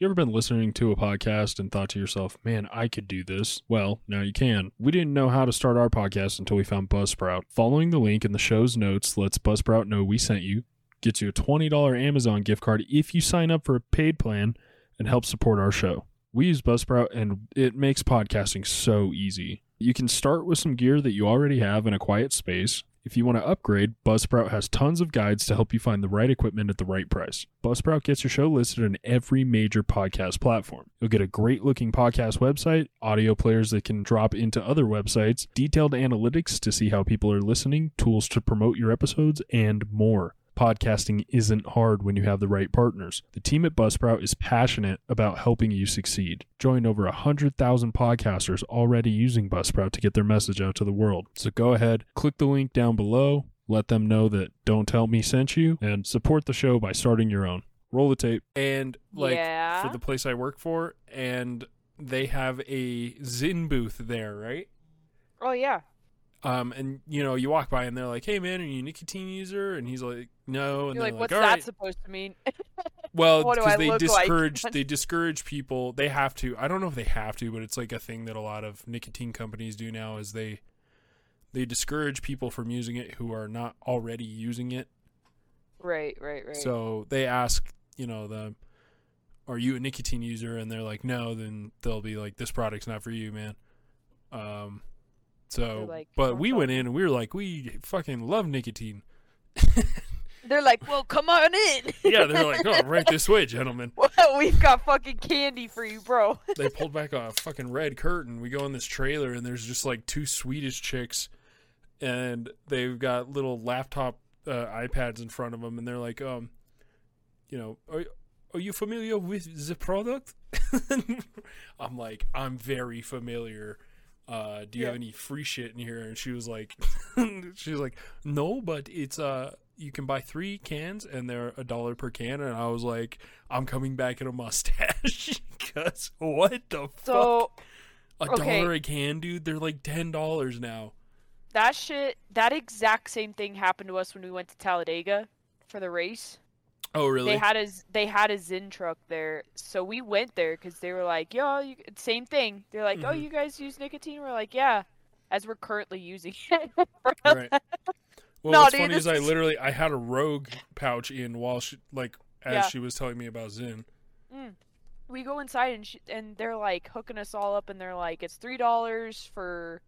You ever been listening to a podcast and thought to yourself, man, I could do this? Well, now you can. We didn't know how to start our podcast until we found Buzzsprout. Following the link in the show's notes lets Buzzsprout know we sent you, gets you a $20 Amazon gift card if you sign up for a paid plan, and helps support our show. We use Buzzsprout and it makes podcasting so easy. You can start with some gear that you already have in a quiet space. If you want to upgrade, Buzzsprout has tons of guides to help you find the right equipment at the right price. Buzzsprout gets your show listed on every major podcast platform. You'll get a great looking podcast website, audio players that can drop into other websites, detailed analytics to see how people are listening, tools to promote your episodes, and more podcasting isn't hard when you have the right partners. The team at Buzzsprout is passionate about helping you succeed. Join over 100,000 podcasters already using Buzzsprout to get their message out to the world. So go ahead, click the link down below, let them know that Don't Tell Me sent you, and support the show by starting your own. Roll the tape. And like Yeah. for the place I work for, and they have a Zyn booth there, right? Oh yeah. Um, and you know, you walk by and they're like, "Hey, man, are you a nicotine user?" And he's like, "No." And You're they're like, what's "All that right." supposed to mean? Well, because they look like? discourage they discourage people. They have to. I don't know if they have to, but it's like a thing that a lot of nicotine companies do now. Is they they discourage people from using it who are not already using it. right, right, right. So they ask, you know, the are you a nicotine user? And they're like, no. Then they'll be like, this product's not for you, man. Um. So, like, but "Don't we went in and we were like, we fucking love nicotine. They're like, well, come on in. yeah, they're like, oh, right this way, gentlemen. well, we've got fucking candy for you, bro. they pulled back a fucking red curtain. We go in this trailer and there's just like two Swedish chicks, and they've got little laptop uh, iPads in front of them, and they're like, um, you know, are are you familiar with the product? I'm like, I'm very familiar. Uh, do you have any free shit in here? And she was like, she was like, no, but it's uh, you can buy three cans and they're a dollar per can. And I was like, I'm coming back in a mustache because what the fuck? So A okay. dollar a can, dude. They're like ten dollars now. that shit, that exact same thing happened to us when we went to Talladega for the race. Oh, really? They had a they had a Zyn truck there, so we went there because they were like, "Yo, you, same thing." They're like, "Oh, Mhm. you guys use nicotine?" We're like, "Yeah," as we're currently using it. right. Well, No, what's dude, funny is I literally I had a Rogue pouch in while she like as Yeah. she was telling me about Zyn. we go inside and sh- and they're like hooking us all up and they're like it's three dollars for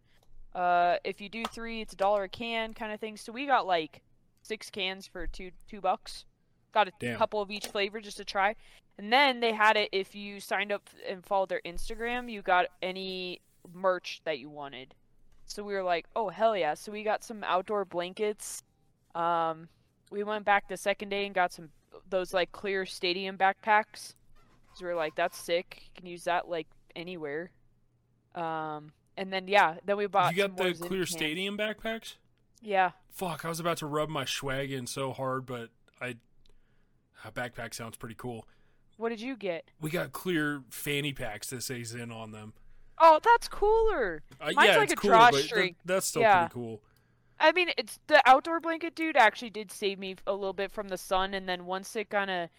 uh if you do three it's a dollar a can kind of thing so we got like six cans for two two bucks got a Damn. couple of each flavor just to try and then they had it if you signed up and followed their instagram you got any merch that you wanted so we were like oh hell yeah so we got some outdoor blankets um we went back the second day and got some those like clear stadium backpacks so we are like, "That's sick. You can use that like anywhere." Um, and then yeah, then we bought. you got the clear stadium backpacks? Yeah, Fuck, I was about to rub my swag in so hard, but I a backpack sounds pretty cool. what did you get? We got clear fanny packs that say Zyn on them. Oh, that's cooler. Uh, Mine's yeah, like it's a cool, drawstring. th- that's still Yeah. pretty cool. I mean, it's the outdoor blanket, dude. Actually, did save me a little bit from the sun, and then once it kind of,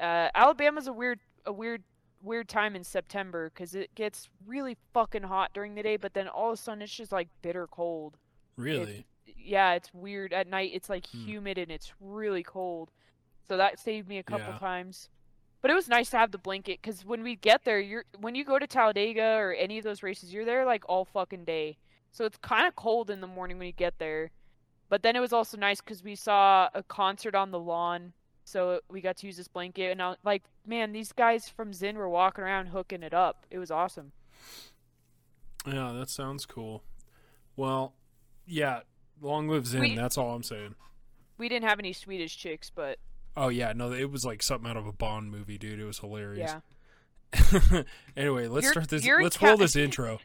uh, Alabama's a weird, a weird, weird time in September because it gets really fucking hot during the day, but then all of a sudden it's just like bitter cold. Really? yeah, it's weird at night. It's like Hmm. humid and it's really cold. So that saved me a couple Yeah. times. But it was nice to have the blanket because when we get there, you're when you go to Talladega or any of those races, you're there like all fucking day. So it's kind of cold in the morning when you get there. But then it was also nice because we saw a concert on the lawn, so we got to use this blanket. And I was like, man, these guys from Zyn were walking around hooking it up. It was awesome. Yeah, that sounds cool. Well, yeah, long live Zyn. We- that's all I'm saying. We didn't have any Swedish chicks, but Oh yeah, no, it was like something out of a Bond movie, dude. It was hilarious. yeah. anyway, let's You're- start this. Let's ca- roll this intro.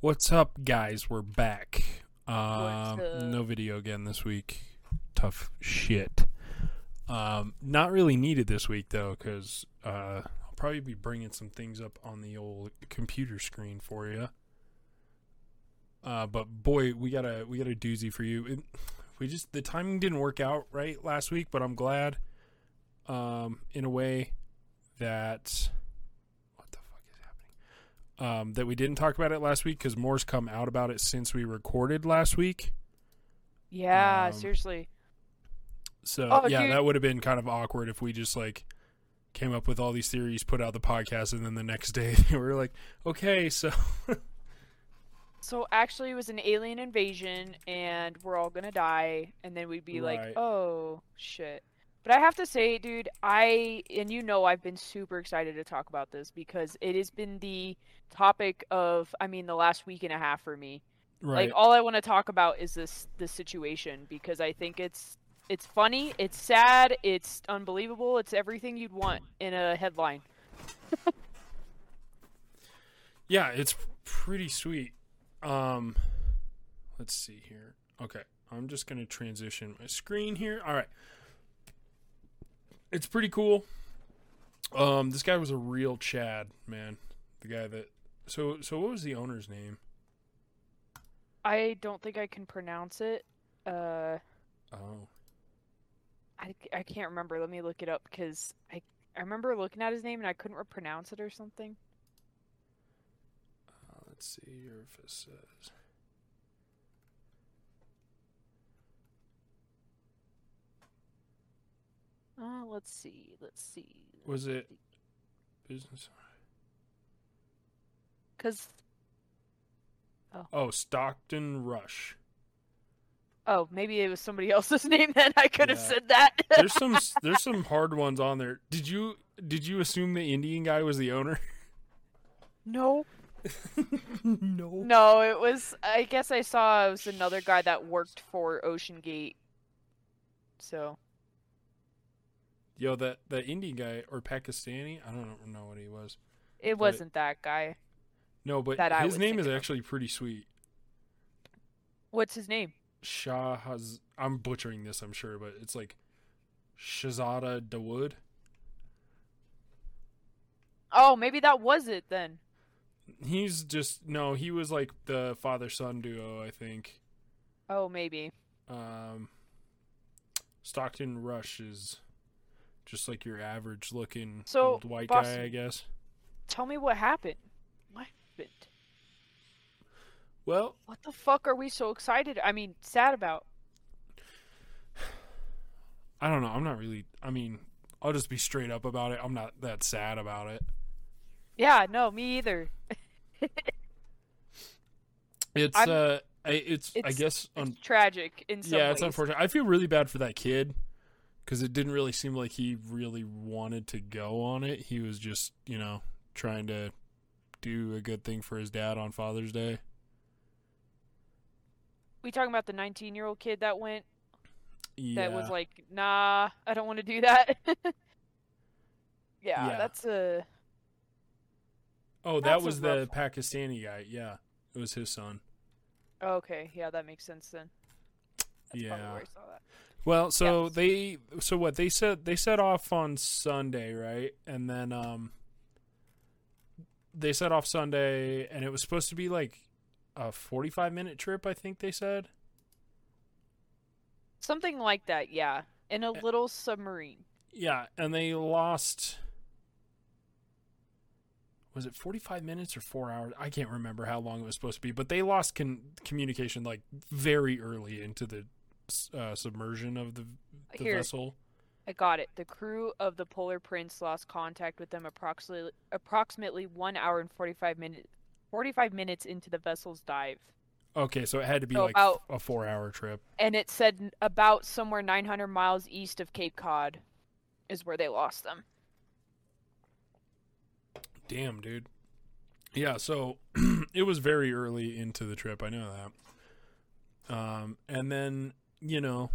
What's up, guys? We're back. Um, no video again this week. Tough shit. Um, not really needed this week though, because uh, I'll probably be bringing some things up on the old computer screen for you. Uh, but boy, we got a we got a doozy for you. It, we just the timing didn't work out right last week, but I'm glad, um, in a way that what the fuck is happening? Um, that we didn't talk about it last week because more's come out about it since we recorded last week. Yeah, Um, seriously. So Oh, yeah, dude. that would have been kind of awkward if we just like came up with all these theories, put out the podcast, and then the next day we were like, okay, so So actually, it was an alien invasion, and we're all gonna die, and then we'd be Right. like, "Oh shit!" But I have to say, dude, I and you know I've been super excited to talk about this because it has been the topic of, I mean, the last week and a half for me. right, Like all I want to talk about is this this situation because I think it's it's funny, it's sad, it's unbelievable, it's everything you'd want in a headline. yeah, it's pretty sweet. Um, let's see here. Okay, I'm just gonna transition my screen here. All right, it's pretty cool. Um, this guy was a real Chad, man. The guy that so so what was the owner's name? I don't think I can pronounce it. Uh Oh, I, I can't remember. Let me look it up because I I remember looking at his name and I couldn't pronounce it or something. uh, let's see here if it says. Uh, let's see. Let's see. Was it business? Cause Oh, Stockton Rush. oh maybe it was somebody else's name. Then I could have Yeah. said that. There's some there's some hard ones on there. Did you did you assume the Indian guy was the owner? no, no. no. It was. I guess I saw it was another guy that worked for OceanGate. So Yo, that that Indian guy or Pakistani, I don't know what he was. it But- wasn't that guy. No, but That his name is of. actually pretty sweet. What's his name? Shah has I'm butchering this, I'm sure, but it's like Shahzada Dawood. Oh, maybe that was it then. He's just no, he was like the father son duo, I think. Oh, maybe. Um, Stockton Rush is just like your average looking So, old white guy, I guess. Tell me what happened. What happened? Well, What the fuck are we so excited? I mean, sad about? I don't know. I'm not really. I mean, I'll just be straight up about it. I'm not that sad about it. Yeah, no, me either. It's I'm- uh, I, it's, I it's- guess It's un- tragic in some yeah, it's unfortunate. I feel really bad for that kid because it didn't really seem like he really wanted to go on it. He was just, you know, trying to do a good thing for his dad on Father's Day. We talking about the 19 year old kid that went Yeah, that was like, nah, I don't want to do that. yeah, Yeah. that's a. oh, that was the Pakistani guy. Yeah, it was his son. Okay, yeah, that makes sense then. That's probably Yeah. where I saw that. Well, so they so what they said they set off on Sunday, right? And then um they set off Sunday and it was supposed to be like a 45 minute trip, I think they said. Something like that, yeah. In a little submarine. Yeah, and they lost was it 45 minutes or 4 hours? I can't remember how long it was supposed to be, but they lost con- communication like very early into the uh, submersion of the, the Here, vessel. I got it. The crew of the Polar Prince lost contact with them approximately approximately one hour and 45 minutes 45 minutes into the vessel's dive. Okay, so it had to be So like about- a 4 hour trip. and it said about somewhere 900 miles east of Cape Cod is where they lost them. Damn, dude. Yeah, so it was very early into the trip. I know that. Um, and then you know,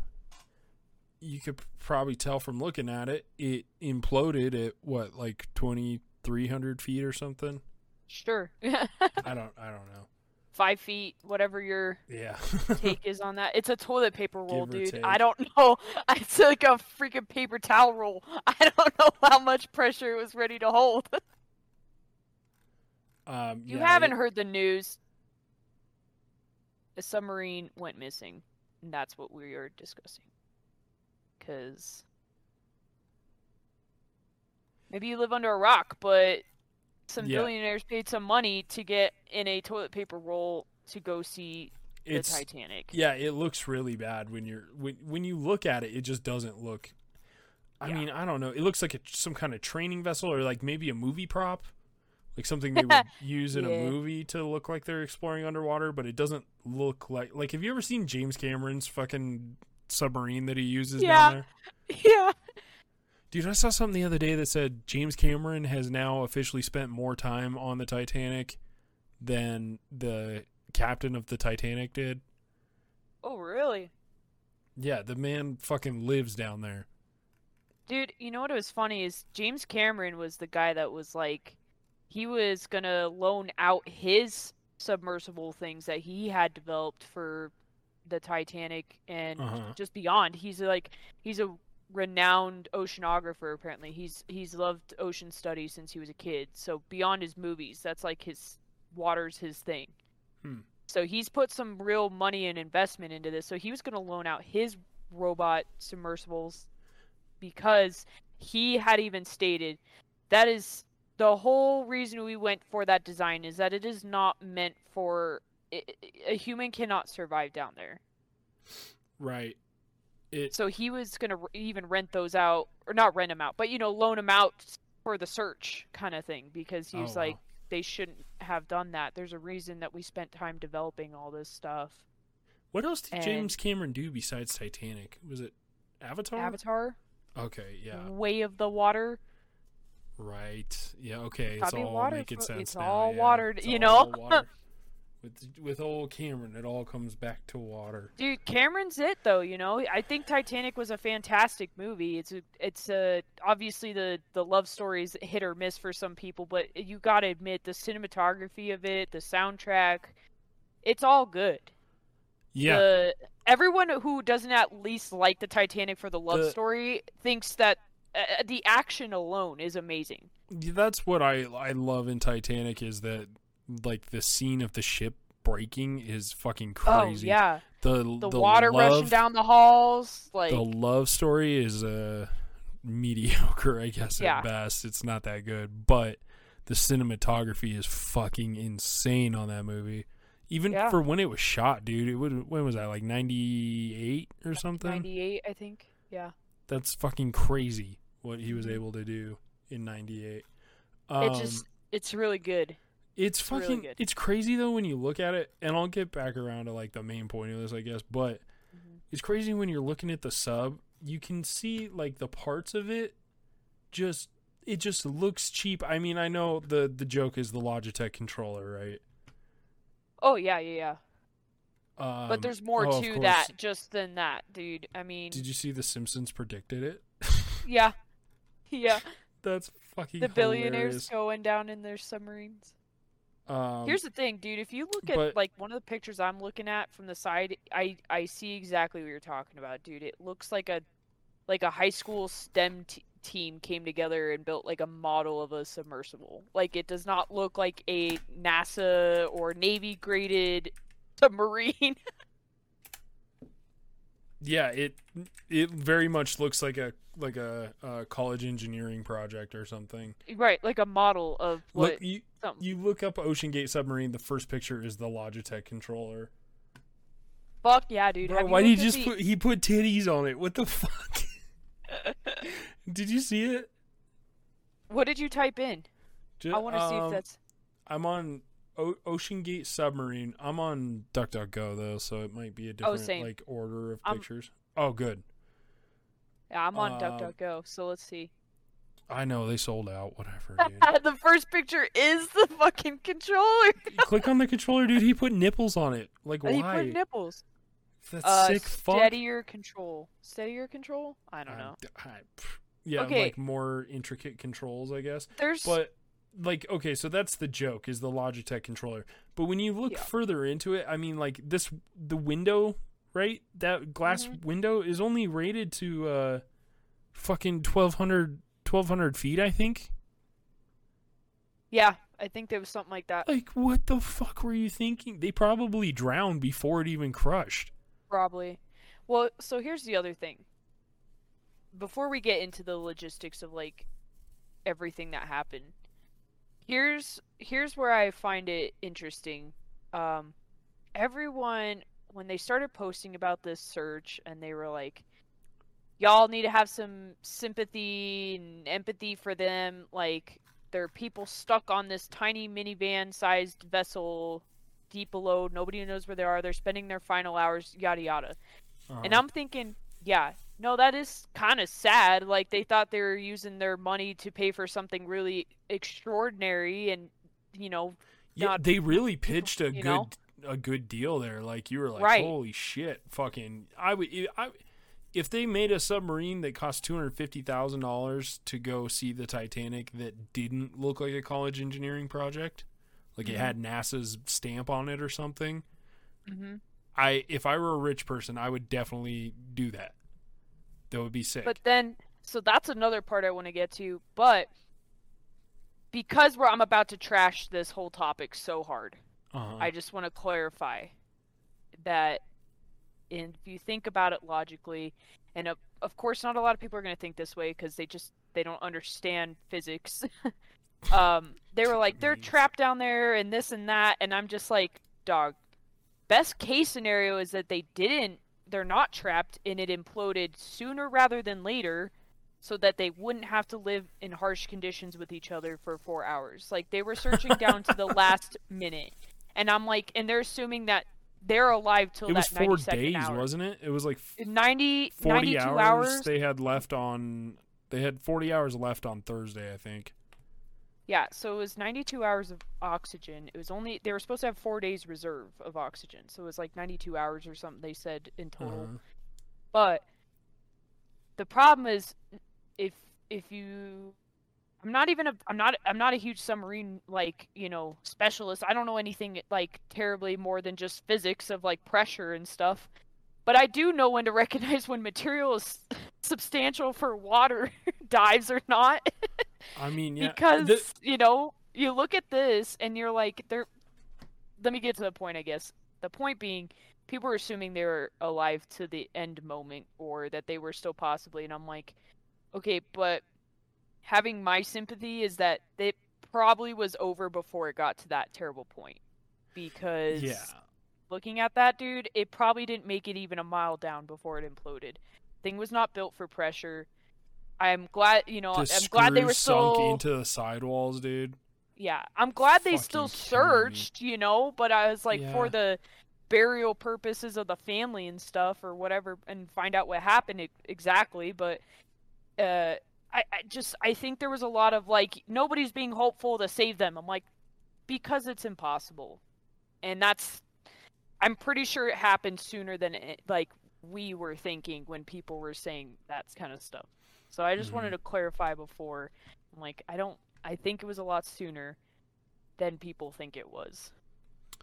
you could probably tell from looking at it, it imploded at what, like twenty three hundred feet or something. Sure. I don't, I don't know. five feet, whatever your Yeah. take is on that. It's a toilet paper roll, dude. take. I don't know. It's like a freaking paper towel roll. I don't know how much pressure it was ready to hold. um, you yeah, haven't it- heard the news. A submarine went missing, and that's what we are discussing. Because maybe you live under a rock, but some Yeah. billionaires paid some money to get in a toilet paper roll to go see the it's Titanic. yeah, it looks really bad when you're when when you look at it. It just doesn't look. I Yeah. mean, I don't know. It looks like a, some kind of training vessel, or like maybe a movie prop, like something they would use in a movie to look like they're exploring underwater. But it doesn't look like like. Have you ever seen James Cameron's fucking submarine that he uses Yeah. down there? yeah. Dude, I saw something the other day that said James Cameron has now officially spent more time on the Titanic than the captain of the Titanic did. Oh, really? Yeah, the man fucking lives down there. Dude, you know what was funny is James Cameron was the guy that was like, he was gonna loan out his submersible things that he had developed for the Titanic and Uh-huh. just beyond. He's like, he's a renowned oceanographer. Apparently, he's he's loved ocean studies since he was a kid. So beyond his movies, that's like his water's his thing. Hmm. So he's put some real money and investment into this. So he was going to loan out his robot submersibles because he had even stated that is the whole reason we went for that design is that it is not meant for a human cannot survive down there. Right. It So he was going to even rent those out or not rent them out, but you know loan them out for the search kind of thing because he Oh, was wow. like they shouldn't have done that. There's a reason that we spent time developing all this stuff. What else did and- James Cameron do besides Titanic? Was it Avatar? Avatar, Okay, yeah. Way of the Water. Right. Yeah, okay. It's all water making sense it's now, all yeah. watered, It's you all know? water. with with old Cameron, it all comes back to water. Dude, Cameron's it though, you know. I think Titanic was a fantastic movie. It's a, it's a, obviously the the love stories hit or miss for some people, but you got to admit the cinematography of it, the soundtrack, it's all good. Yeah. The, everyone who doesn't at least like the Titanic for the love The- story thinks that uh, the action alone is amazing. that's what I I love in Titanic is that like the scene of the ship breaking is fucking crazy. Oh yeah, The the, the water love, rushing down the halls, like the love story is uh mediocre, I guess Yeah. at best. It's not that good, but the cinematography is fucking insane on that movie. Even Yeah. for when it was shot, dude. It would when was that? Like 98 or something? ninety eight, I think. Yeah. That's fucking crazy what he was able to do in 98. Um, it just it's really good. it's It's really fucking good. it's crazy though when you look at it and I'll get back around to like the main point of this I guess but Mhm. it's crazy when you're looking at the sub you can see like the parts of it just it just looks cheap I mean I know the the joke is the Logitech controller right Oh yeah, yeah, yeah. um, But there's more oh, to that just than that, dude. I mean, did you see the Simpsons predicted it yeah, yeah. that's fucking The billionaires hilarious. going down in their submarines. um, Here's the thing, dude. If you look at but- like one of the pictures I'm looking at from the side, I I see exactly what you're talking about, dude. It looks like a like a high school STEM t- team came together and built like a model of a submersible. Like it does not look like a NASA or Navy graded submarine. Yeah, it it very much looks like a like a, uh college engineering project or something. right, like a model of what Look, you something. you look up Ocean Gate submarine. The first picture is the Logitech controller. Fuck yeah, dude. Bro, why did he just the- put he put titties on it? What the fuck? did you see it? What did you type in? Ju- I want to see if um, that's. I'm on o- OceanGate submarine. I'm on DuckDuckGo though, so it might be a different Oh, like order of I'm- pictures. Oh, good. Yeah, I'm on um, DuckDuckGo, so let's see. I know they sold out. Whatever, the first picture is the fucking controller. Click on the controller, dude. He put nipples on it. Like He why? put nipples. That's Uh, sick. Fuck. steadier control. Steadier control? I don't I'm- know. I- yeah, Okay. like more intricate controls, I guess. There's But like okay, so that's the joke is the Logitech controller. But when you look Yeah. further into it, I mean like this the window, right? That glass Mhm. window is only rated to uh fucking 1200 1200 feet, I think. Yeah, I think there was something like that. Like what the fuck were you thinking? They probably drowned before it even crushed. Probably. Well, so here's the other thing. Before we get into the logistics of like everything that happened, here's here's where I find it interesting. Um, everyone when they started posting about this search and they were like, "Y'all need to have some sympathy and empathy for them. Like, there are people stuck on this tiny minivan-sized vessel." Deep below, nobody knows where they are. They're spending their final hours, yada yada. And Uh-huh. I'm thinking, yeah, no, that is kind of sad. Like they thought they were using their money to pay for something really extraordinary, and you know, Yeah, not- they really pitched a good know? a good deal there. Like you were like, Right. holy shit, fucking. I would I, if they made a submarine that cost two hundred fifty thousand dollars to go see the Titanic that didn't look like a college engineering project, like it Mhm. had NASA's stamp on it or something. mhm. I if I were a rich person, I would definitely do that. That would be sick. but then, so that's another part I want to get to. But because we're, I'm about to trash this whole topic so hard, uh-huh. I just want to clarify that if you think about it logically, and of, of course, not a lot of people are going to think this way because they just they don't understand physics. um, they were like, they're trapped down there and this and that, and I'm just like, dog. Best case scenario is that they didn't. They're not trapped, and it imploded sooner rather than later, so that they wouldn't have to live in harsh conditions with each other for four hours. Like they were searching down to the last minute, and I'm like, and they're assuming that they're alive till it was four days, hour. wasn't it? It was like 90, 40 92 hours, hours. they had left on they had 40 hours left on Thursday, I think. Yeah, so it was 92 hours of oxygen. It was only they were supposed to have 4 days reserve of oxygen. So it was like 92 hours or something they said in total. Uh-huh. But the problem is if if you I'm not even a I'm not I'm not a huge submarine like, you know, specialist. I don't know anything like terribly more than just physics of like pressure and stuff. But I do know when to recognize when material is substantial for water dives or not. I mean, yeah, because you know you look at this and you're like they're let me get to the point i guess. The point being people are assuming they were alive to the end moment or that they were still possibly and i'm like okay but having my sympathy is that it probably was over before it got to that terrible point. Because yeah. looking at that dude it probably didn't make it even a mile down before it imploded. Thing was not built for pressure i'm glad you know The i'm glad they were sunk still into the sidewalls, dude. yeah, I'm glad they still Fucking searched, you know, but I was like for the burial purposes of the family and stuff or whatever and find out what happened exactly, but uh I, I just I think there was a lot of like nobody's being hopeful to save them. I'm like because it's impossible. And that's I'm pretty sure it happened sooner than it, like we were thinking when people were saying that kind of stuff. So I just Mhm. wanted to clarify before. I'm like I don't I think it was a lot sooner than people think it was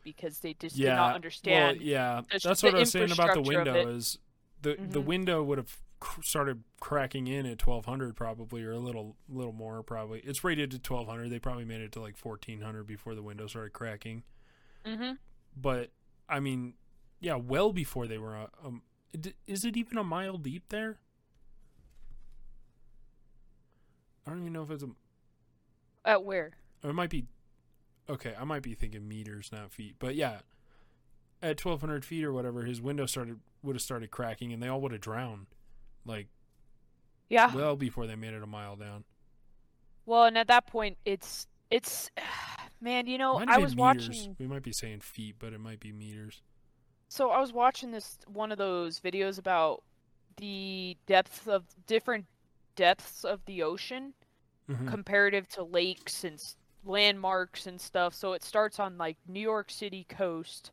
because they just yeah. did not understand. Well, yeah, the- that's the what I was saying about the window is the the Mhm. window would have cr- started cracking in at 1200 probably or a little little more probably. It's rated to 1200. They probably made it to like 1400 before the window started cracking. hmm But I mean, yeah, well before they were uh, um is it even a mile deep there? I don't even know if it's a At where? it might be okay i might be thinking meters not feet but yeah at 1200 feet or whatever his window started would have started cracking and they all would have drowned like Yeah. well before they made it a mile down Well, and at that point, it's it's man, you know, I was meters. watching. we might be saying feet but it might be meters So I was watching this one of those videos about the depth of different depths of the ocean Mhm. comparative to lakes and landmarks and stuff. So it starts on like New York City coast,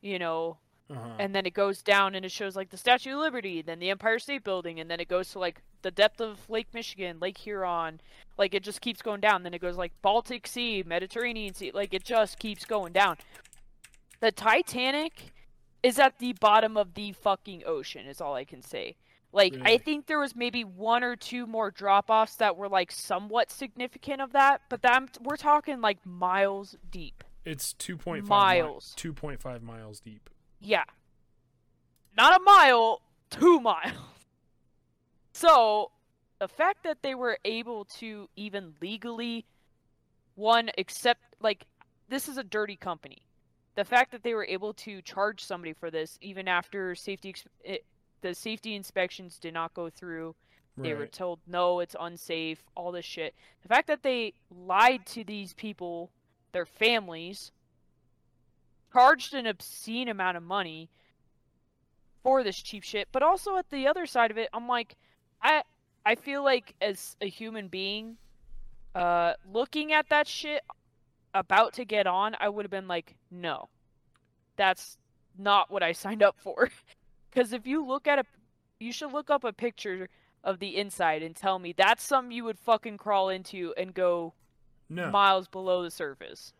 you know, uh-huh. and then it goes down and it shows like the Statue of Liberty, then the Empire State Building, and then it goes to like the depth of Lake Michigan, Lake Huron, like it just keeps going down. Then it goes like Baltic Sea, Mediterranean Sea, like it just keeps going down. The Titanic is at the bottom of the fucking ocean. Is all I can say. Like I think there was maybe one or two more drop offs that were like somewhat significant of that, but that we're talking like miles deep. It's 2.5 mi- Miles. 2.5 miles deep. Yeah. Not a mile, two miles. So, the fact that they were able to even legally, one, accept, like, this is a dirty company. The fact that they were able to charge somebody for this, even after safety, the safety inspections did not go through, they were told no, it's unsafe, all this shit. The fact that they lied to these people, their families, charged an obscene amount of money for this cheap shit, but also at the other side of it, I'm like, I I feel like as a human being, uh, looking at that shit about to get on, I would have been like, no, that's not what I signed up for. Because if you look at a, you should look up a picture of the inside and tell me that's something you would fucking crawl into and go No. miles below the surface.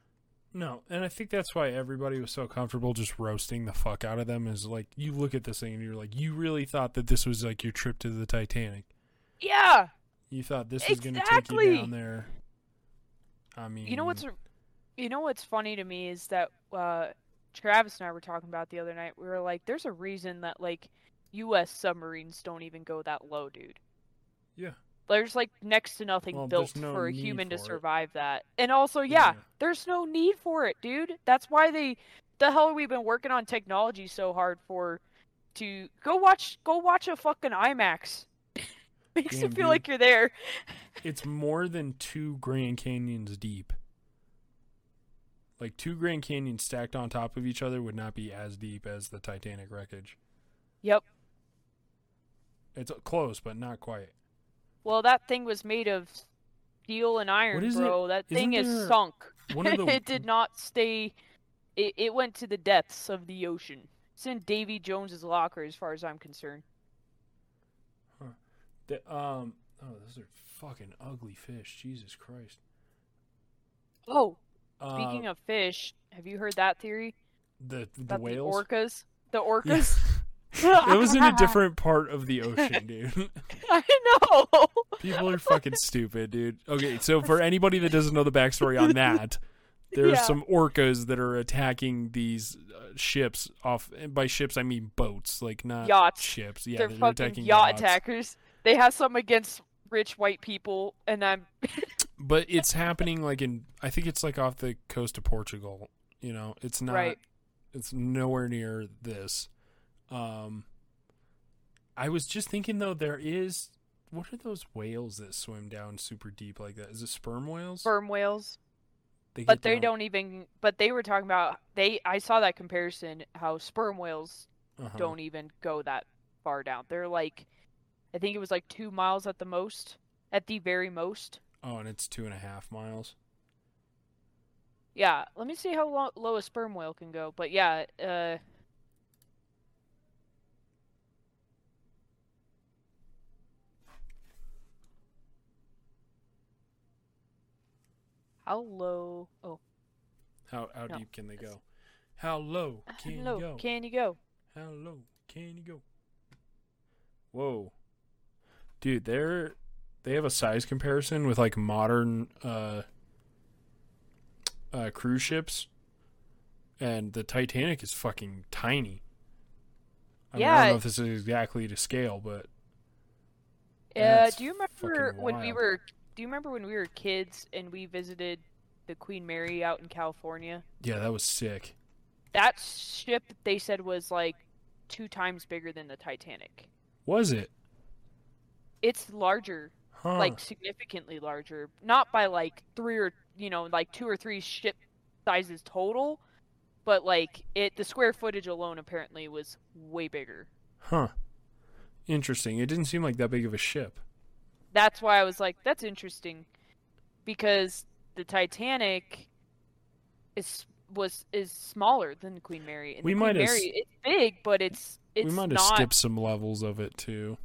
No, and I think that's why everybody was so comfortable just roasting the fuck out of them. Is like you look at this thing and you're like, you really thought that this was like your trip to the Titanic. Yeah, You thought this was going to take Exactly. you down there. I mean, you know what's, you know what's funny to me is that uh, Travis and I were talking about the other night. We were like, there's a reason that like U.S. submarines don't even go that low, dude. Yeah. There's like next to nothing Well, built no for a human to for it. survive that. And also, yeah, Yeah. there's no need for it, dude. That's why they the hell we've been working on technology so hard for to go watch go watch a fucking IMAX. Makes you feel dude. like you're there. It's more than two Grand Canyons deep. Like two Grand Canyons stacked on top of each other would not be as deep as the Titanic wreckage. Yep. It's close, but not quite. Well, that thing was made of steel and iron, is it? bro. That Isn't thing is sunk. The it did not stay. It, it went to the depths of the ocean. It's in Davy Jones's locker, as far as I'm concerned. The, um. Oh, those are fucking ugly fish. Jesus Christ. Oh, Uh, speaking of fish, have you heard that theory the the about whales. the orcas? The Yeah. orcas. it was in a different part of the ocean, dude. I know. People are fucking stupid, dude. Okay, so for anybody that doesn't know the backstory on that, there's Yeah. some orcas that are attacking these uh, ships off. And by ships, I mean boats, like not Yachts. ships. Yeah, They're they're fucking yacht yachts. attackers. They have something against rich white people, and I'm But it's happening like in. I think it's like off the coast of Portugal. You know, it's not. Right. It's nowhere near this. Um. I was just thinking though, there is. What are those whales that swim down super deep like that? Is it sperm whales? sperm whales. They But they down- don't even. But they were talking about they. I saw that comparison. How sperm whales uh-huh. don't even go that far down. They're like, I think it was like two miles at the most, at the very most. Oh, and it's two and a half miles. Yeah, let me see how lo- low a sperm whale can go. But yeah, uh, how low? Oh, How how No. deep can they go? How low can low you go? can you go? How low can you go? Whoa, dude, they're they have a size comparison with like modern uh, uh cruise ships, and the Titanic is fucking tiny. I, mean, I don't know if this is exactly to scale, but Uh, do you remember when we were? Do you remember when we were kids and we visited the Queen Mary out in California? yeah, that was sick. That ship they said was like two times bigger than the Titanic. Was it? It's larger, Huh. like significantly larger. Not by like three or you know, like two or three ship sizes total, but like it the square footage alone apparently was way bigger. huh. Interesting. It didn't seem like that big of a ship. That's why I was like, that's interesting, because the Titanic is was is smaller than the Queen Mary. And We might Queen have Mary, it's big, but it's it's we might have not. skipped some levels of it too.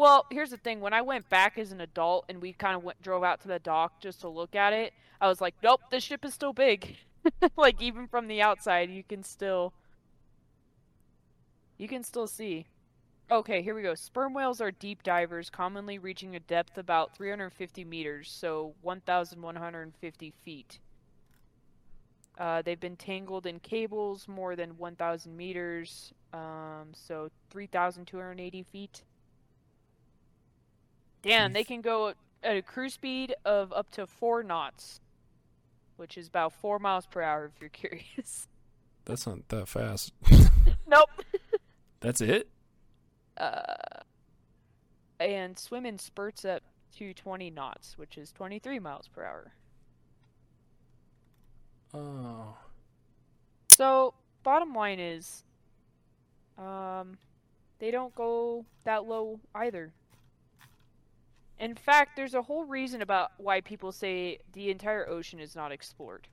Well, here's the thing. When I went back as an adult and we kind of went, drove out to the dock just to look at it, I was like, nope, this ship is still big. like even from the outside, you can still you can still see. Okay, here we go. Sperm whales are deep divers, commonly reaching a depth about 350 meters, so 1,150 feet. Uh, they've been tangled in cables more than 1,000 meters, um, so 3,280 feet. Damn, they can go at a cruise speed of up to four knots, which is about four miles per hour if you're curious. That's not that fast. nope. That's it? Uh, and swim in spurts up to 20 knots, which is 23 miles per hour. Oh. So, bottom line is, um, they don't go that low either. In fact, there's a whole reason about why people say the entire ocean is not explored,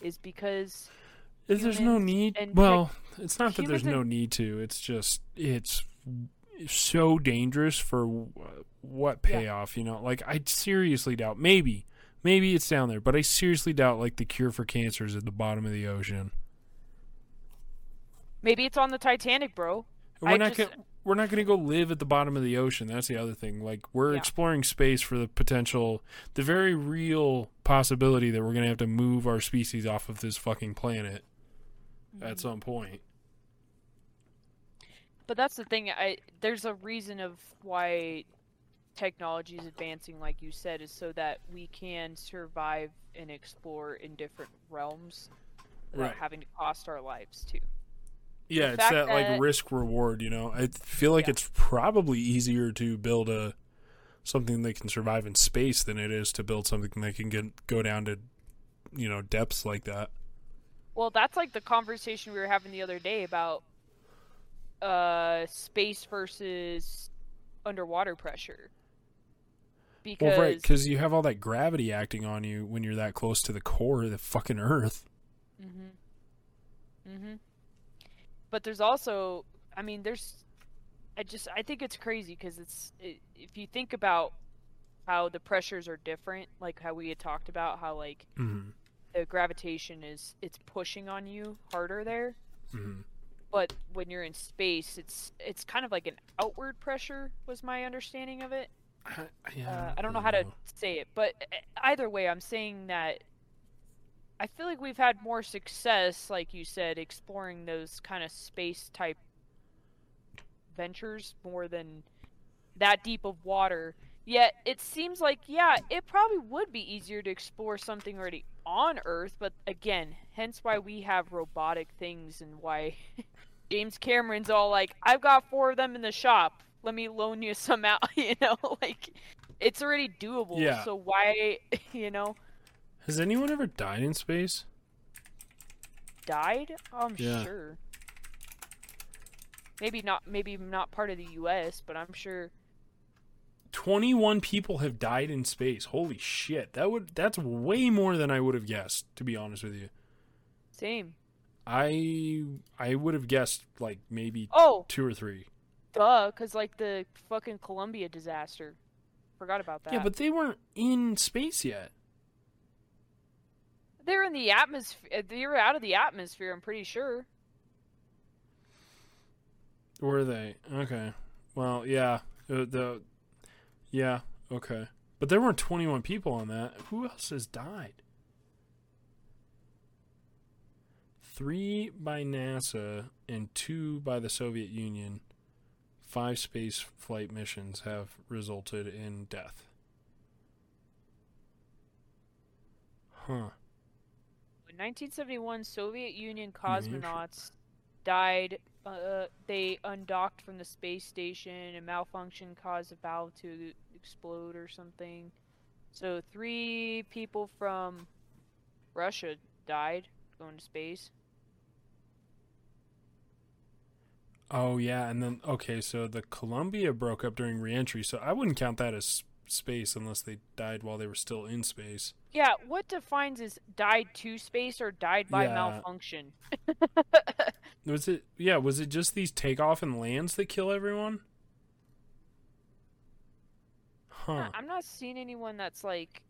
is because Is there's no need? Well, it's not that there's no need to. It's just it's so dangerous for wh- what Yeah. payoff, you know? Like I seriously doubt. Maybe, maybe it's down there, but I seriously doubt like the cure for cancer is at the bottom of the ocean. maybe it's on the Titanic, bro. We're I not just- gonna, we're not going to go live at the bottom of the ocean. That's the other thing. Like we're Yeah. exploring space for the potential, the very real possibility that we're going to have to move our species off of this fucking planet at mm-hmm. some point. But that's the thing. I there's a reason of why technology is advancing, like you said, is so that we can survive and explore in different realms without Right. having to cost our lives too. Yeah, it's fact that, like risk reward, you know. I feel like Yeah. it's probably easier to build a something that can survive in space than it is to build something that can get go down to you know, depths like that. Well, that's like the conversation we were having the other day about uh space versus underwater pressure. Because Well, right, cuz you have all that gravity acting on you when you're that close to the core of the fucking earth. Mhm. Mhm. But there's also, I mean, there's, I just, I think it's crazy because it's, it, if you think about how the pressures are different, like how we had talked about, how like Mhm. the gravitation is, it's pushing on you harder there. Mhm. But when you're in space, it's, it's kind of like an outward pressure, was my understanding of it. I, yeah, Uh, I don't know how to say it, but uh, either way, I'm saying that I feel like we've had more success, like you said, exploring those kind of space type ventures more than that deep of water. Yet it seems like, yeah, it probably would be easier to explore something already on Earth, but again, hence why we have robotic things and why James Cameron's all like, I've got four of them in the shop. Let me loan you some out, you know, like it's already doable. Yeah. So why, you know, Has anyone ever died in space? died? I'm Yeah. sure. Maybe not maybe not part of the US, but I'm sure 21 people have died in space. Holy shit. That would that's way more than I would have guessed, to be honest with you. same. I I would have guessed like maybe Oh, two or three. duh, cuz like the fucking Columbia disaster. Forgot about that. Yeah, but they weren't in space yet. They're in the atmosphere. They're out of the atmosphere, I'm pretty sure. Were they? Okay. Well, yeah. Uh, the Yeah, okay. But there weren't 21 people on that. Who else has died? 3 by NASA and 2 by the Soviet Union. 5 space flight missions have resulted in death. Huh. In 1971, Soviet Union cosmonauts died. Uh, they undocked from the space station. A malfunction caused a valve to explode or something. So three people from Russia died going to space. Oh yeah, and then okay, so the Columbia broke up during reentry, so I wouldn't count that as space unless they died while they were still in space. Yeah, what defines is died to space or died by Yeah. malfunction? Was it yeah, was it just these takeoff and lands that kill everyone? Huh. I'm not seeing anyone that's like.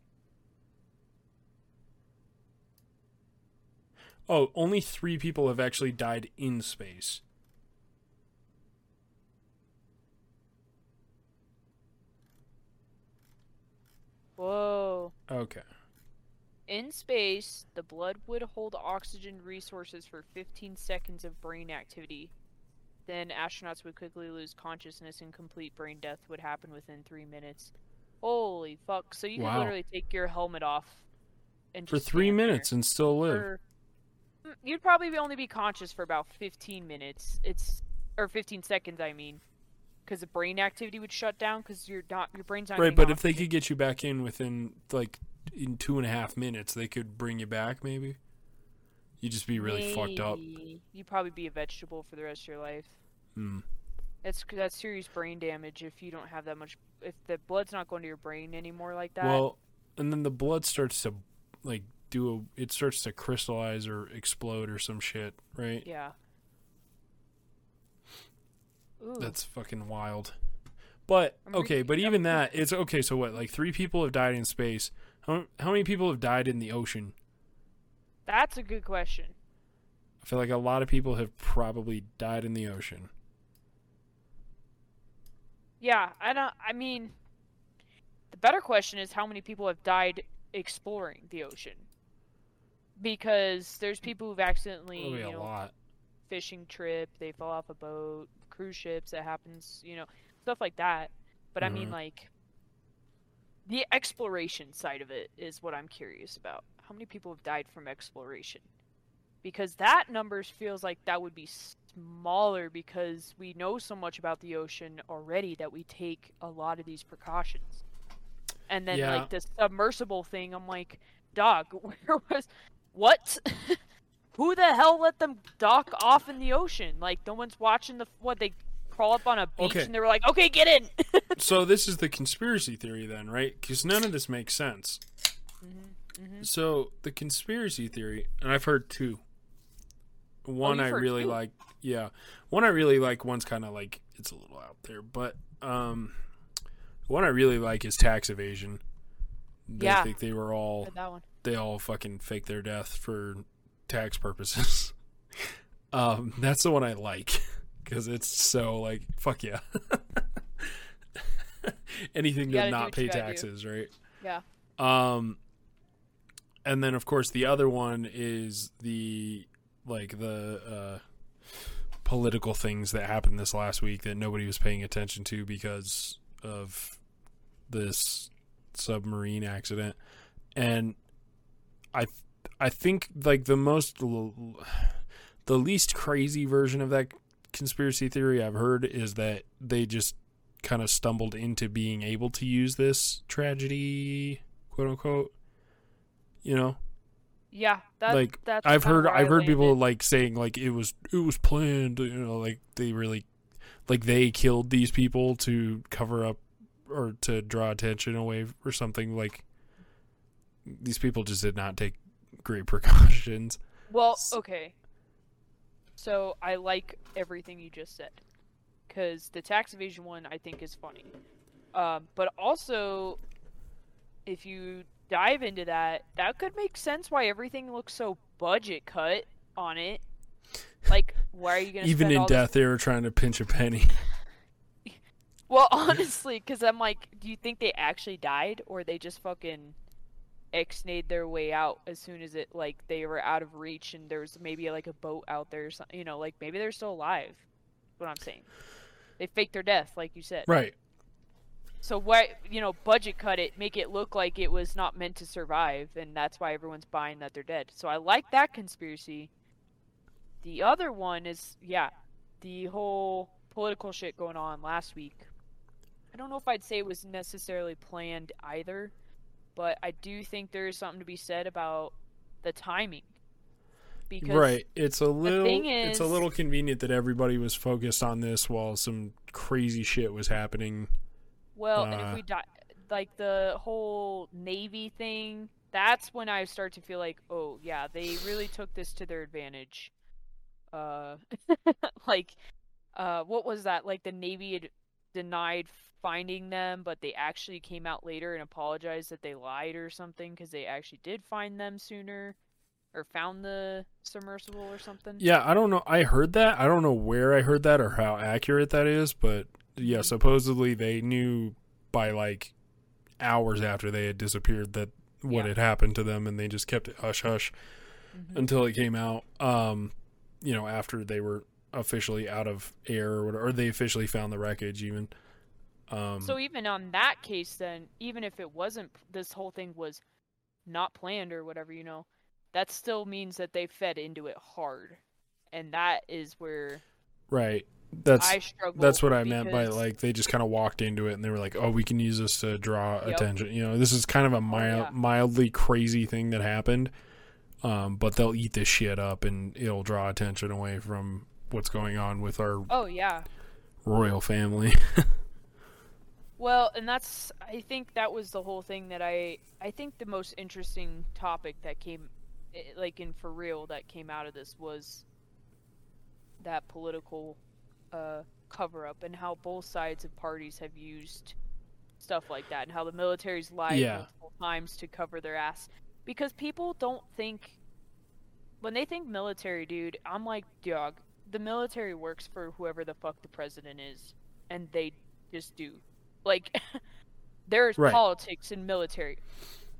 Oh, only three people have actually died in space. Whoa. Okay. In space, the blood would hold oxygen resources for 15 seconds of brain activity. Then astronauts would quickly lose consciousness and complete brain death would happen within three minutes. Holy fuck. So you Wow. could literally take your helmet off and For three stand there minutes and still live. Mm, You'd probably only be conscious for about 15 minutes. It's or 15 seconds, I mean, because the brain activity would shut down because your not your brain's not Right, but if they could get you back in within like in two and a half minutes, they could bring you back. Maybe you'd just be really fucked up. You'd probably be a vegetable for the rest of your life. Hmm. That's that's serious brain damage if you don't have that much. If the blood's not going to your brain anymore like that. Well, and then the blood starts to like do a. It starts to crystallize or explode or some shit. Right. yeah. Ooh. That's fucking wild. But okay, but even that, it's okay. So what? Like three people have died in space. How how many people have died in the ocean? That's a good question. I feel like a lot of people have probably died in the ocean. Yeah, I don't. I mean, the better question is how many people have died exploring the ocean? Because there's people who've accidentally, Probably you know, lot. fishing trip, they fall off a boat, cruise ships, that happens, you know, stuff like that. But I mean, Mhm. like, the exploration side of it is what I'm curious about. How many people have died from exploration? Because that numbers feels like that would be smaller because we know so much about the ocean already that we take a lot of these precautions. And then Yeah. like the submersible thing, I'm like, dog, where was what? Who the hell let them dock off in the ocean? Like no one's watching the what they crawl up on a beach Okay. and they were like, okay, get in. so this is the conspiracy theory then, right? Because none of this makes sense. Mhm. So the conspiracy theory, and I've heard two. One you've I really two? like, yeah. One I really like. One's kind of like it's a little out there, but um, one I really like is tax evasion. They Yeah. think they were all they all fucking fake their death for tax purposes. um, that's the one I like because it's so like fuck yeah. Anything to not pay do. taxes, right? Yeah. Um, and then of course the other one is the like the uh, political things that happened this last week that nobody was paying attention to because of this submarine accident, and I I think like the most l- the least crazy version of that conspiracy theory I've heard is that they just kind of stumbled into being able to use this tragedy, quote unquote. You know, Yeah, that, like that's I've heard I've heard people like saying like it was it was planned, you know, like they really like they killed these people to cover up or to draw attention away or something like these people just did not take great precautions. Well, okay. So I like everything you just said, because the tax evasion one I think is funny, um, but also if you dive into that, that could make sense why everything looks so budget cut on it. Like, why are you gonna Even spend in all this- death they were trying to pinch a penny. Well, honestly, because I'm like, do you think they actually died, or they just fucking ex-nayed their way out as soon as it like they were out of reach, and there was maybe like a boat out there, or something, you know, like maybe they're still alive. What I'm saying. They faked their death, like you said. right. So why, you know, budget cut it, make it look like it was not meant to survive, and that's why everyone's buying that they're dead. So I like that conspiracy. The other one is, yeah, the whole political shit going on last week. I don't know if I'd say it was necessarily planned either, but I do think there is something to be said about the timing. Because Right. It's a little thing it's a little convenient that everybody was focused on this while some crazy shit was happening. Well, and Uh, if we die, like the whole Navy thing, that's when I start to feel like, oh yeah, they really took this to their advantage. Uh, like, uh, what was that? Like the Navy had denied finding them, but they actually came out later and apologized that they lied or something because they actually did find them sooner or found the submersible or something. Yeah, I don't know. I heard that. I don't know where I heard that or how accurate that is, but yeah, supposedly they knew by like hours after they had disappeared that what Yeah. had happened to them and they just kept it hush hush Mhm. until it came out um you know after they were officially out of air or whatever or they officially found the wreckage even um So even on that case, then even if it wasn't, this whole thing was not planned or whatever, you know, that still means that they fed into it hard, and that is where right that's that's what I meant by like they just kind of walked into it and they were like, "Oh, we can use this to draw Yep. Oh, attention." You know, this is kind of a mild, yeah. mildly crazy thing that happened, um, but they'll eat this shit up and it'll draw attention away from what's going on with our Oh yeah. royal family. Well, and that's I think that was the whole thing that I I think the most interesting topic that came eh, like in for real that came out of this was that political uh cover up and how both sides of parties have used stuff like that and how the military's lied Yeah. multiple times to cover their ass because people don't think when they think military dude i'm like dog the military works for whoever the fuck the president is and they just do like there's Right. politics in military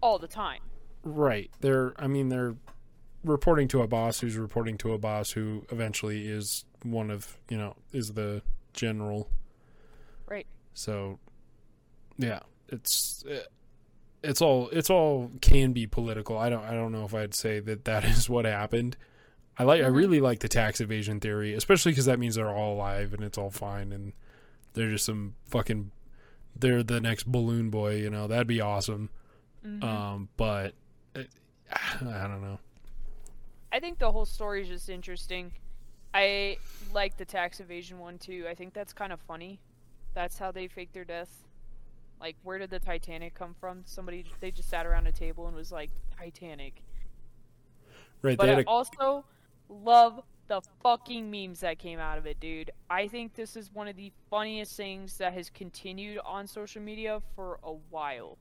all the time right. They're I mean they're reporting to a boss who's reporting to a boss who eventually is one of, you know, is the general. right So, yeah, it's eh, it's all it's all can be political. I don't I don't know if I'd say that that is what happened. I like I Mhm. really like the tax evasion theory, especially because that means they're all alive and it's all fine and they're just some fucking they're the next balloon boy. You know that'd be awesome. Mhm. Um, but eh, I don't know. I think the whole story is just interesting. I like the tax evasion one too. I think that's kind of funny. That's how they fake their death. Like, where did the Titanic come from? Somebody they just sat around a table and was like Titanic. Right? But I a, also love the fucking memes that came out of it, dude. I think this is one of the funniest things that has continued on social media for a while.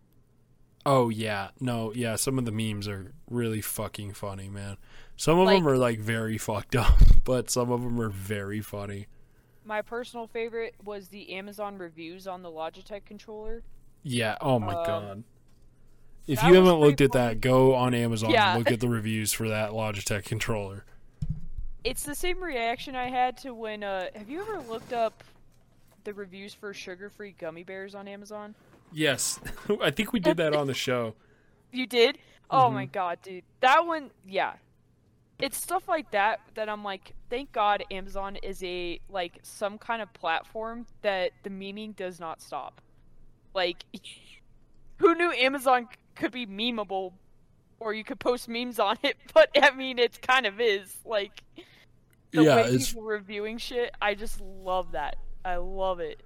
oh yeah, no, yeah. Some of the memes are really fucking funny, man. Some of Like- them are like very fucked up, but some of them are very funny. My personal favorite was the Amazon reviews on the Logitech controller. Yeah. Oh my Um, god. If you haven't looked pretty at that, go on Amazon Yeah. and look at the reviews for that Logitech controller. It's the same reaction I had to when uh have you ever looked up the reviews for sugar-free gummy bears on Amazon? Yes. I think we did that on the show. You did? Oh Mm-hmm. my god, dude. That one, yeah. It's stuff like that that I'm like, thank God Amazon is a like some kind of platform that the memeing does not stop. Like who knew Amazon could be memeable or you could post memes on it, but I mean it kind of is. Like the yeah, way it's people reviewing shit, I just love that. I love it.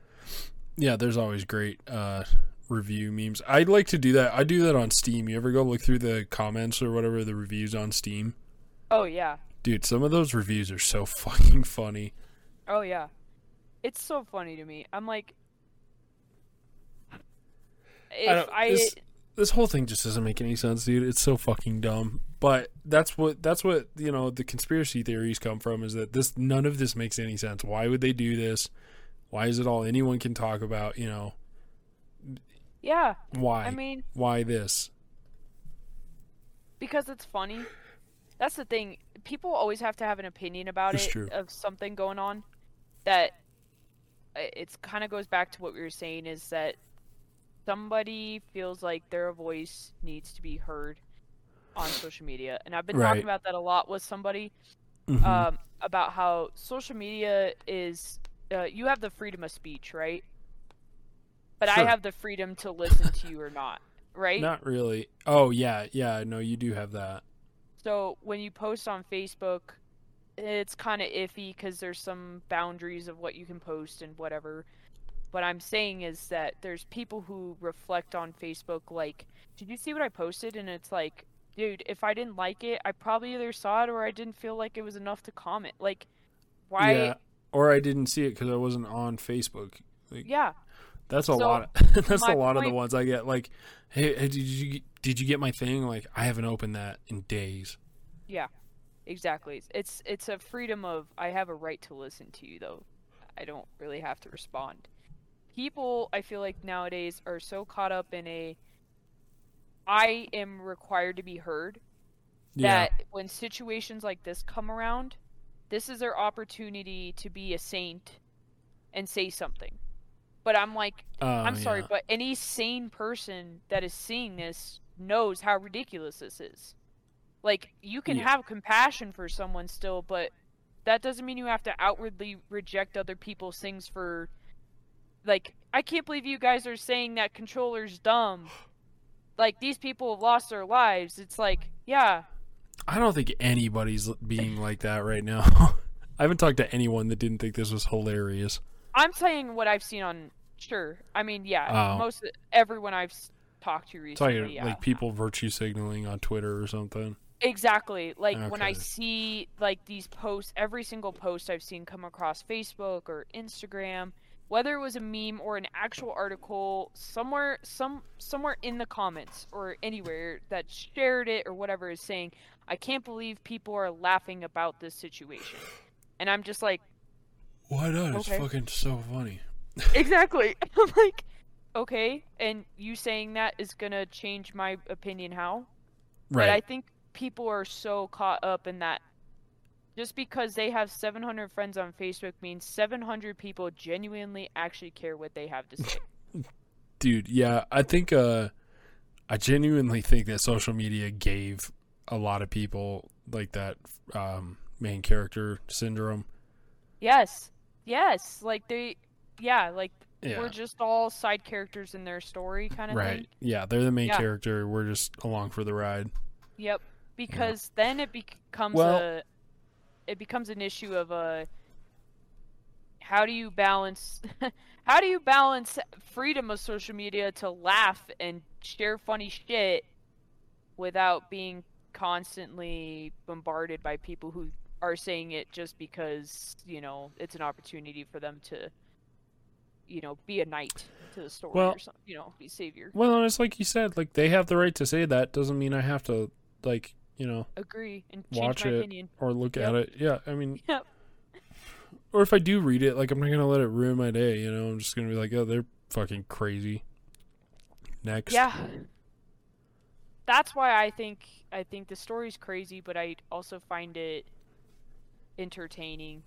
yeah, there's always great uh review memes. I'd like to do that. I do that on Steam. You ever go look through the comments or whatever the reviews on Steam? Oh yeah. Dude, some of those reviews are so fucking funny. Oh yeah. It's so funny to me. I'm like if don't- I, this- whole thing just doesn't make any sense, dude. It's so fucking dumb. But that's what that's what, you know, the conspiracy theories come from is that this none of this makes any sense. Why would they do this? Why is it all anyone can talk about, you know? yeah, Why? I mean why this? because it's funny. That's the thing. People always have to have an opinion about It's it true. of something going on that uh, it kind of goes back to what we were saying is that somebody feels like their voice needs to be heard on social media. And I've been Right. talking about that a lot with somebody Mhm. um, about how social media is uh, you have the freedom of speech, right? But I have the freedom to listen to you or not, right? Not really. Oh yeah, yeah. No, you do have that. So when you post on Facebook, it's kind of iffy because there's some boundaries of what you can post and whatever. What I'm saying is that there's people who reflect on Facebook like, did you see what I posted? And it's like, dude, if I didn't like it, I probably either saw it or I didn't feel like it was enough to comment. Like, why? Yeah. Or I didn't see it because I wasn't on Facebook. Like, yeah. That's a So, lot. Of, that's a lot of the point- ones I get. Like, hey, hey, did you did you get my thing? Like, I haven't opened that in days. Yeah, exactly. It's it's a freedom of I have a right to listen to you though. I don't really have to respond. People I feel like nowadays are so caught up in a I am required to be heard Yeah, that when situations like this come around, this is their opportunity to be a saint and say something. But I'm like, Uh, I'm sorry, yeah. but any sane person that is seeing this knows how ridiculous this is. Like, you can Yeah. have compassion for someone still, but that doesn't mean you have to outwardly reject other people's things for. Like, I can't believe you guys are saying that controller's dumb. Like, these people have lost their lives. It's like, yeah, I don't think anybody's being like that right now. I haven't talked to anyone that didn't think this was hilarious. I'm saying what I've seen on. Sure. I mean, yeah, Oh. most everyone I've talked to recently. Talking yeah. like people virtue signaling on Twitter or something. Exactly. Like when I see like these posts, every single post I've seen come across Facebook or Instagram, whether it was a meme or an actual article, somewhere some somewhere in the comments or anywhere that shared it or whatever is saying, I can't believe people are laughing about this situation. And I'm just like, Why not? Okay. It's fucking so funny. exactly. I'm like, okay, and you saying that is going to change my opinion how? Right. But I think people are so caught up in that just because they have 700 friends on Facebook means 700 people genuinely actually care what they have to say. Dude, yeah, I think uh I genuinely think that social media gave a lot of people like that um main character syndrome. yes. Yes. Like they yeah, like Yeah. we're just all side characters in their story kind of Right. thing. Yeah, they're the main Yeah. character. We're just along for the ride. Yep. Because then it becomes Well- a it becomes an issue of a how do you balance how do you balance freedom of social media to laugh and share funny shit without being constantly bombarded by people who are saying it just because, you know, it's an opportunity for them to you know, be a knight to the story Well- or something, you know, be savior. Well, and it's like you said, like they have the right to say that. Doesn't mean I have to like, you know, Agree and change watch my it. opinion. or look Yep. at it. Yeah, I mean, Yep. or if I do read it, like I'm not gonna let it ruin my day. You know, I'm just gonna be like, oh, they're fucking crazy. Next. Yeah. That's why I think I think the story's crazy, but I also find it entertaining.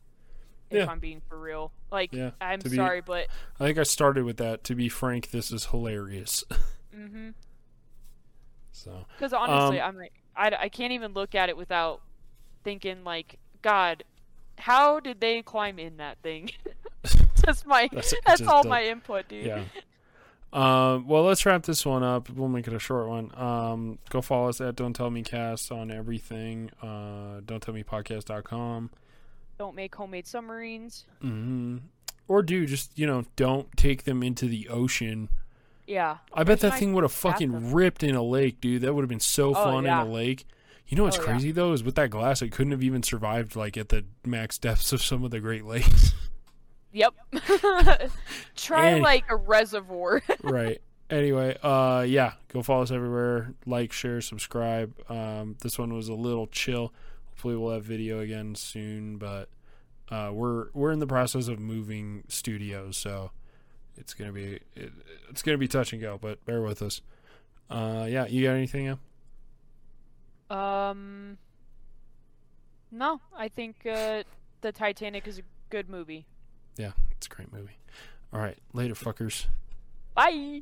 If Yeah. I'm being for real, like Yeah, I'm be- sorry, but I think I started with that. To be frank, this is hilarious. mm-hmm. so because honestly, Um, I'm like I, I can't even look at it without thinking like God, how did they climb in that thing? that's my That's- that's all does- my input, dude. yeah. Um, well, let's wrap this one up. We'll make it a short one. Um, go follow us at Don't Tell Me Cast on everything. Uh, Don't Tell Me Podcast.com. Don't make homemade submarines. Mm-hmm. Or do just you know don't take them into the ocean. Yeah. I bet that thing would have fucking ripped in a lake, dude. That would have been so Oh, fun yeah. in a lake. You know what's Oh, yeah. crazy though is with that glass, it couldn't have even survived like at the max depths of some of the Great Lakes. Yep. Try And- like a reservoir. right. Anyway, uh, yeah, go follow us everywhere. Like, share, subscribe. Um, this one was a little chill. Hopefully, we'll have video again soon. But uh, we're we're in the process of moving studios, so it's gonna be it, it's gonna be touch and go. But bear with us. Uh, yeah, you got anything? Um, no, I think uh, the Titanic is a good movie. Yeah, it's a great movie. All right, later, fuckers. Bye.